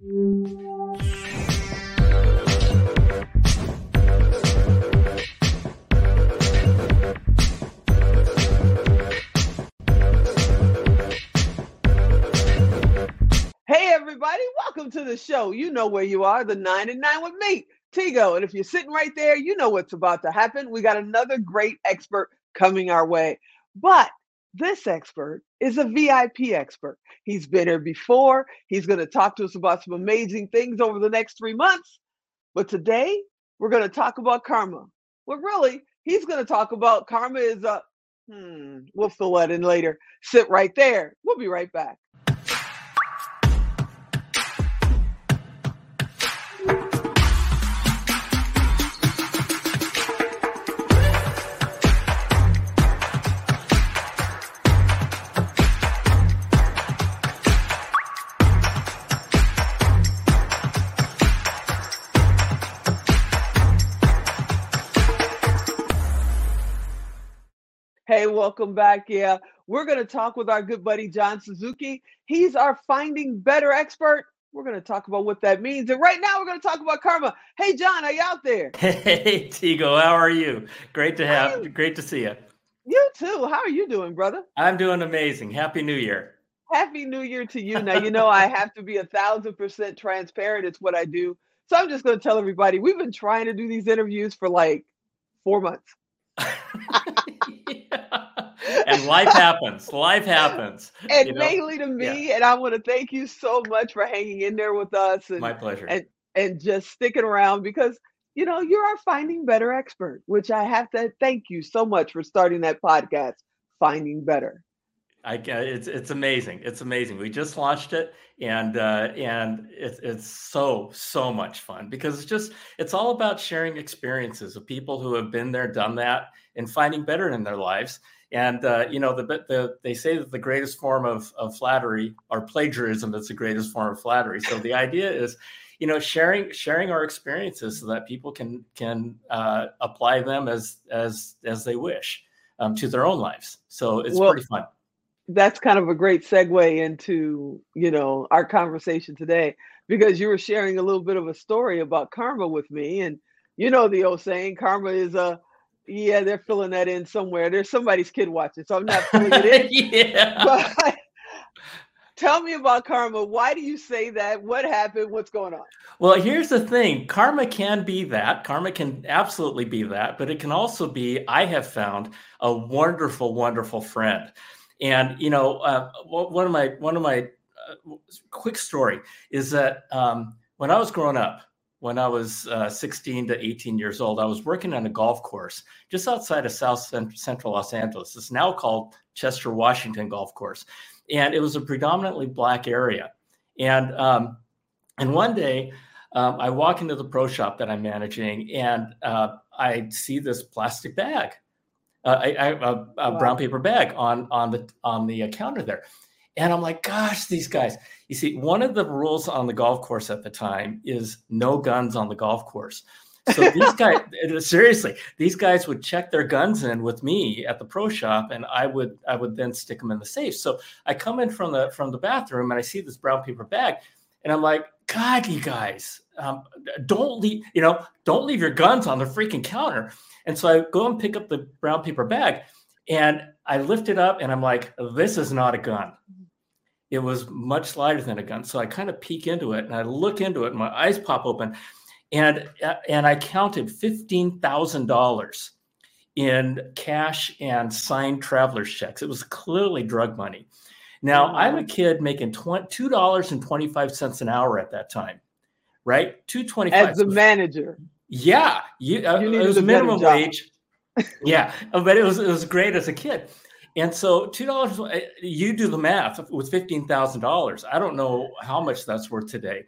Hey, everybody, welcome to the show. You know where you are, the nine and nine with me, TGo. And if you're sitting right there, you know what's about to happen. We got another great expert coming our way. But this expert is a VIP expert. He's been here before. He's going to talk to us about some amazing things over the next three months. But today, we're going to talk about karma. Well, really, he's going to talk about karma is a, hmm, we'll fill that in later. Sit right there. We'll be right back. Hey, welcome back. Yeah, we're going to talk with our good buddy John Suzuki. He's our finding better expert. We're going to talk about what that means. And right now, we're going to talk about karma. Hey, John, are you out there? Hey, TGo, how are you? Great to have, you? great to see you. You too. How are you doing, brother? I'm doing amazing. Happy New Year. Happy New Year to you. Now, you know, I have to be a thousand percent transparent. It's what I do. So I'm just going to tell everybody we've been trying to do these interviews for like four months. and life happens. Life happens. And you know? mainly to me. Yeah. And I want to thank you so much for hanging in there with us. And, My pleasure. And and just sticking around because you know you're our finding better expert, which I have to thank you so much for starting that podcast, Finding Better. I it's it's amazing. It's amazing. We just launched it, and uh, and it's it's so so much fun because it's just it's all about sharing experiences of people who have been there, done that, and finding better in their lives. And uh, you know, the, the they say that the greatest form of, of flattery or plagiarism is the greatest form of flattery. So the idea is, you know, sharing sharing our experiences so that people can can uh, apply them as as as they wish um, to their own lives. So it's well, pretty fun. That's kind of a great segue into you know our conversation today because you were sharing a little bit of a story about karma with me, and you know the old saying, karma is a yeah, they're filling that in somewhere. There's somebody's kid watching, so I'm not filling it in. yeah. But tell me about karma. Why do you say that? What happened? What's going on? Well, here's the thing karma can be that. Karma can absolutely be that, but it can also be, I have found, a wonderful, wonderful friend. And, you know, uh, one of my, one of my uh, quick story is that um, when I was growing up, when I was uh, 16 to 18 years old, I was working on a golf course just outside of South Central Los Angeles. It's now called Chester Washington Golf Course, and it was a predominantly black area. And um, and one day, um, I walk into the pro shop that I'm managing, and uh, I see this plastic bag, uh, a, a, a wow. brown paper bag on on the on the counter there. And I'm like, gosh, these guys. You see, one of the rules on the golf course at the time is no guns on the golf course. So these guys, seriously, these guys would check their guns in with me at the pro shop, and I would I would then stick them in the safe. So I come in from the from the bathroom and I see this brown paper bag, and I'm like, God, you guys, um, don't leave, you know, don't leave your guns on the freaking counter. And so I go and pick up the brown paper bag, and I lift it up, and I'm like, this is not a gun it was much lighter than a gun. So I kind of peek into it and I look into it and my eyes pop open and and I counted $15,000 in cash and signed traveler's checks. It was clearly drug money. Now. I'm a kid making $2.25 an hour at that time, right? 225 As the manager. Yeah, you, uh, you it was minimum wage. yeah, but it was it was great as a kid. And so two dollars, uh, you do the math with fifteen thousand dollars. I don't know how much that's worth today,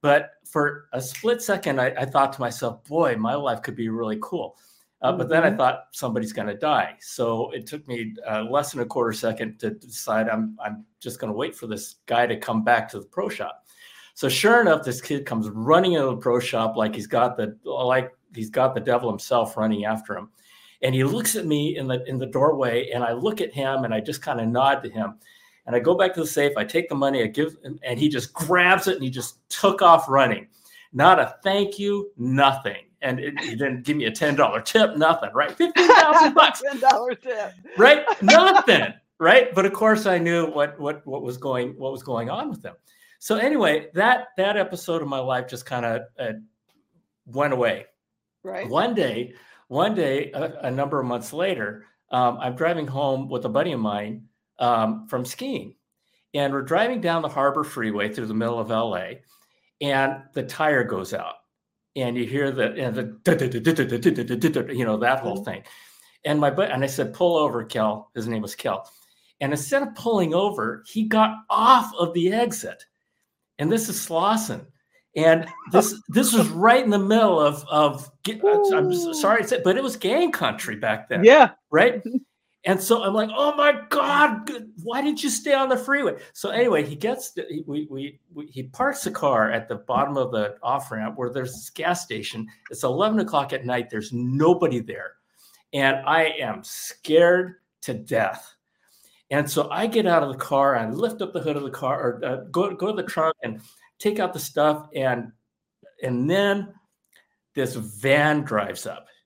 but for a split second, I, I thought to myself, "Boy, my life could be really cool." Uh, mm-hmm. But then I mm-hmm. thought somebody's going to die, so it took me uh, less than a quarter second to decide I'm I'm just going to wait for this guy to come back to the pro shop. So sure enough, this kid comes running into the pro shop like he's got the like he's got the devil himself running after him and he looks at me in the in the doorway and i look at him and i just kind of nod to him And I go back to the safe, I take the money, I give, and he just grabs it and he just took off running. Not a thank you, nothing. And it, he didn't give me a $10 tip, nothing, right? 15,000 bucks. $10 tip. Right? Nothing. right? But of course I knew what what what was going what was going on with him. So anyway, that that episode of my life just kind of uh, went away. Right. One day, one day, a, a number of months later, um, I'm driving home with a buddy of mine um, from skiing, and we're driving down the Harbor Freeway through the middle of LA, and the tire goes out, and you hear the and the you know that whole thing, and my buddy and I said, "Pull over, Kel." His name was Kel, and instead of pulling over, he got off of the exit, and this is Slauson. And this this was right in the middle of of I'm sorry to say, but it was gang country back then. Yeah. Right. And so I'm like, oh my God, why didn't you stay on the freeway? So anyway, he gets we, we, we he parks the car at the bottom of the off ramp where there's this gas station. It's 11 o'clock at night. There's nobody there, and I am scared to death. And so I get out of the car, I lift up the hood of the car, or uh, go go to the trunk and take out the stuff, and and then this van drives up.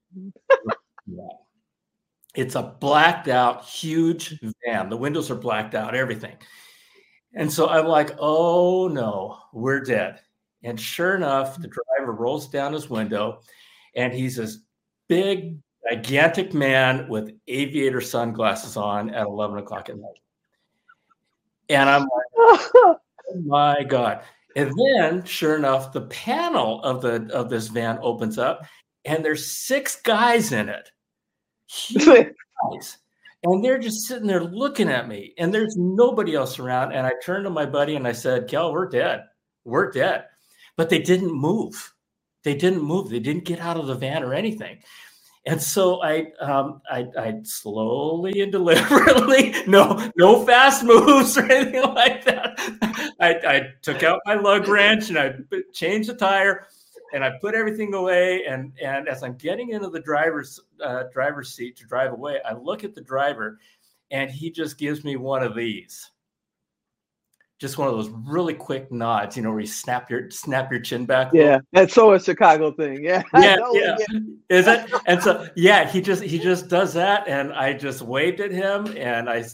It's a blacked out, huge van. The windows are blacked out, everything. And so I'm like, oh no, we're dead. And sure enough, the driver rolls down his window and he's this big, gigantic man with aviator sunglasses on at 11 o'clock at night. And I'm like, oh my God. And then, sure enough, the panel of the of this van opens up, and there's six guys in it, huge guys, and they're just sitting there looking at me. And there's nobody else around. And I turned to my buddy and I said, "Kel, we're dead. We're dead." But they didn't move. They didn't move. They didn't get out of the van or anything. And so I, um, I, I slowly and deliberately, no, no fast moves or anything like that. I, I took out my lug wrench and I changed the tire, and I put everything away. And and as I'm getting into the driver's uh, driver's seat to drive away, I look at the driver, and he just gives me one of these just one of those really quick nods, you know, where you snap your snap your chin back. Yeah, that's so a Chicago thing. Yeah, yeah, yeah. Is it? And so yeah, he just he just does that, and I just waved at him, and I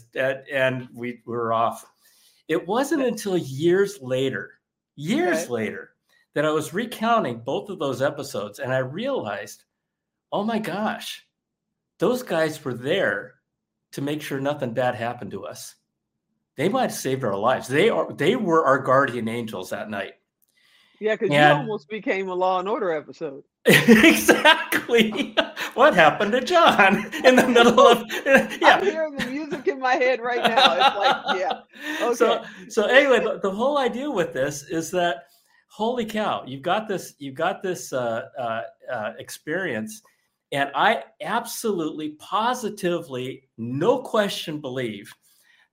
and we were off. It wasn't until years later, years okay. later, that I was recounting both of those episodes, and I realized, oh my gosh, those guys were there to make sure nothing bad happened to us they might have saved our lives. They are they were our guardian angels that night. Yeah, because you almost became a Law and Order episode. exactly. what happened to John in the middle of? Yeah, I'm hearing the music in my head right now. It's like, yeah. Okay. So, so anyway, the, the whole idea with this is that, holy cow, you've got this, you've got this uh, uh, uh, experience, and I absolutely, positively, no question, believe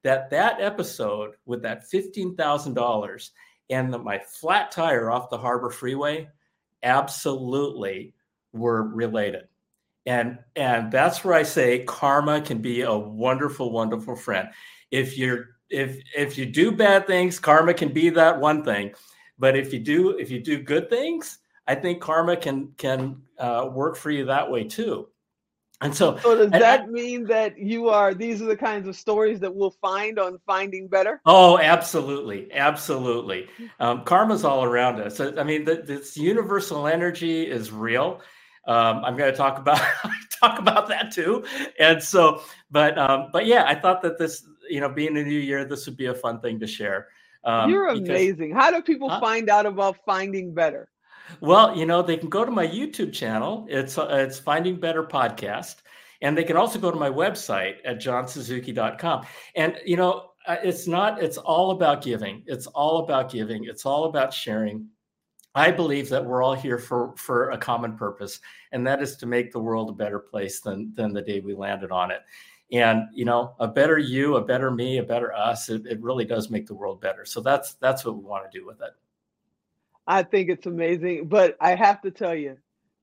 that that episode with that $15,000 and the, my flat tire off the Harbor Freeway absolutely were related. And and that's where I say karma can be a wonderful wonderful friend. If you're if if you do bad things, karma can be that one thing. But if you do if you do good things, I think karma can can uh, work for you that way too. And so, so does that I, mean that you are? These are the kinds of stories that we'll find on Finding Better. Oh, absolutely, absolutely. Um, karma's all around us. I mean, the, this universal energy is real. Um, I'm going to talk about talk about that too. And so, but um, but yeah, I thought that this, you know, being a new year, this would be a fun thing to share. Um, You're amazing. Because, How do people huh? find out about Finding Better? Well, you know, they can go to my YouTube channel. It's uh, it's Finding Better Podcast, and they can also go to my website at johnsuzuki.com. And you know, uh, it's not. It's all about giving. It's all about giving. It's all about sharing. I believe that we're all here for for a common purpose, and that is to make the world a better place than than the day we landed on it. And you know, a better you, a better me, a better us. It, it really does make the world better. So that's that's what we want to do with it. I think it's amazing. But I have to tell you,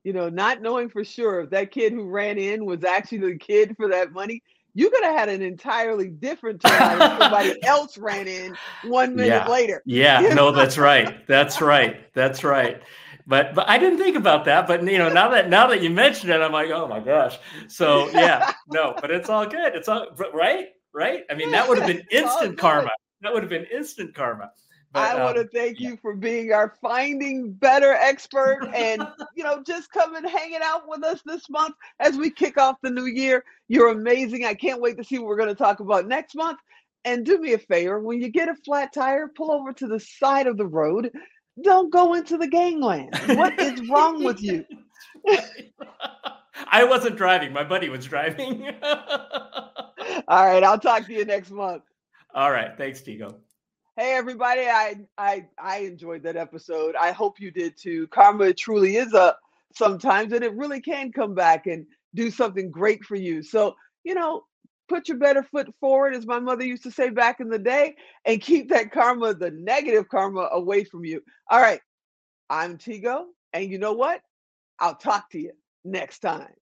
you know, not knowing for sure if that kid who ran in was actually the kid for that money, you could have had an entirely different turnout if somebody else ran in one minute yeah. later. Yeah, no, that's right. That's right. That's right. But but I didn't think about that. But you know, now that now that you mentioned it, I'm like, oh my gosh. So yeah, no, but it's all good. It's all right, right. I mean, that would have been instant karma. That would have been instant karma. But, I um, want to thank yeah. you for being our finding better expert and you know just coming hanging out with us this month as we kick off the new year. You're amazing. I can't wait to see what we're going to talk about next month. And do me a favor, when you get a flat tire, pull over to the side of the road. Don't go into the gangland. What is wrong with you? I wasn't driving. My buddy was driving. All right. I'll talk to you next month. All right. Thanks, TGo. Hey everybody, I I I enjoyed that episode. I hope you did too. Karma truly is a sometimes and it really can come back and do something great for you. So, you know, put your better foot forward as my mother used to say back in the day and keep that karma, the negative karma away from you. All right. I'm TGo and you know what? I'll talk to you next time.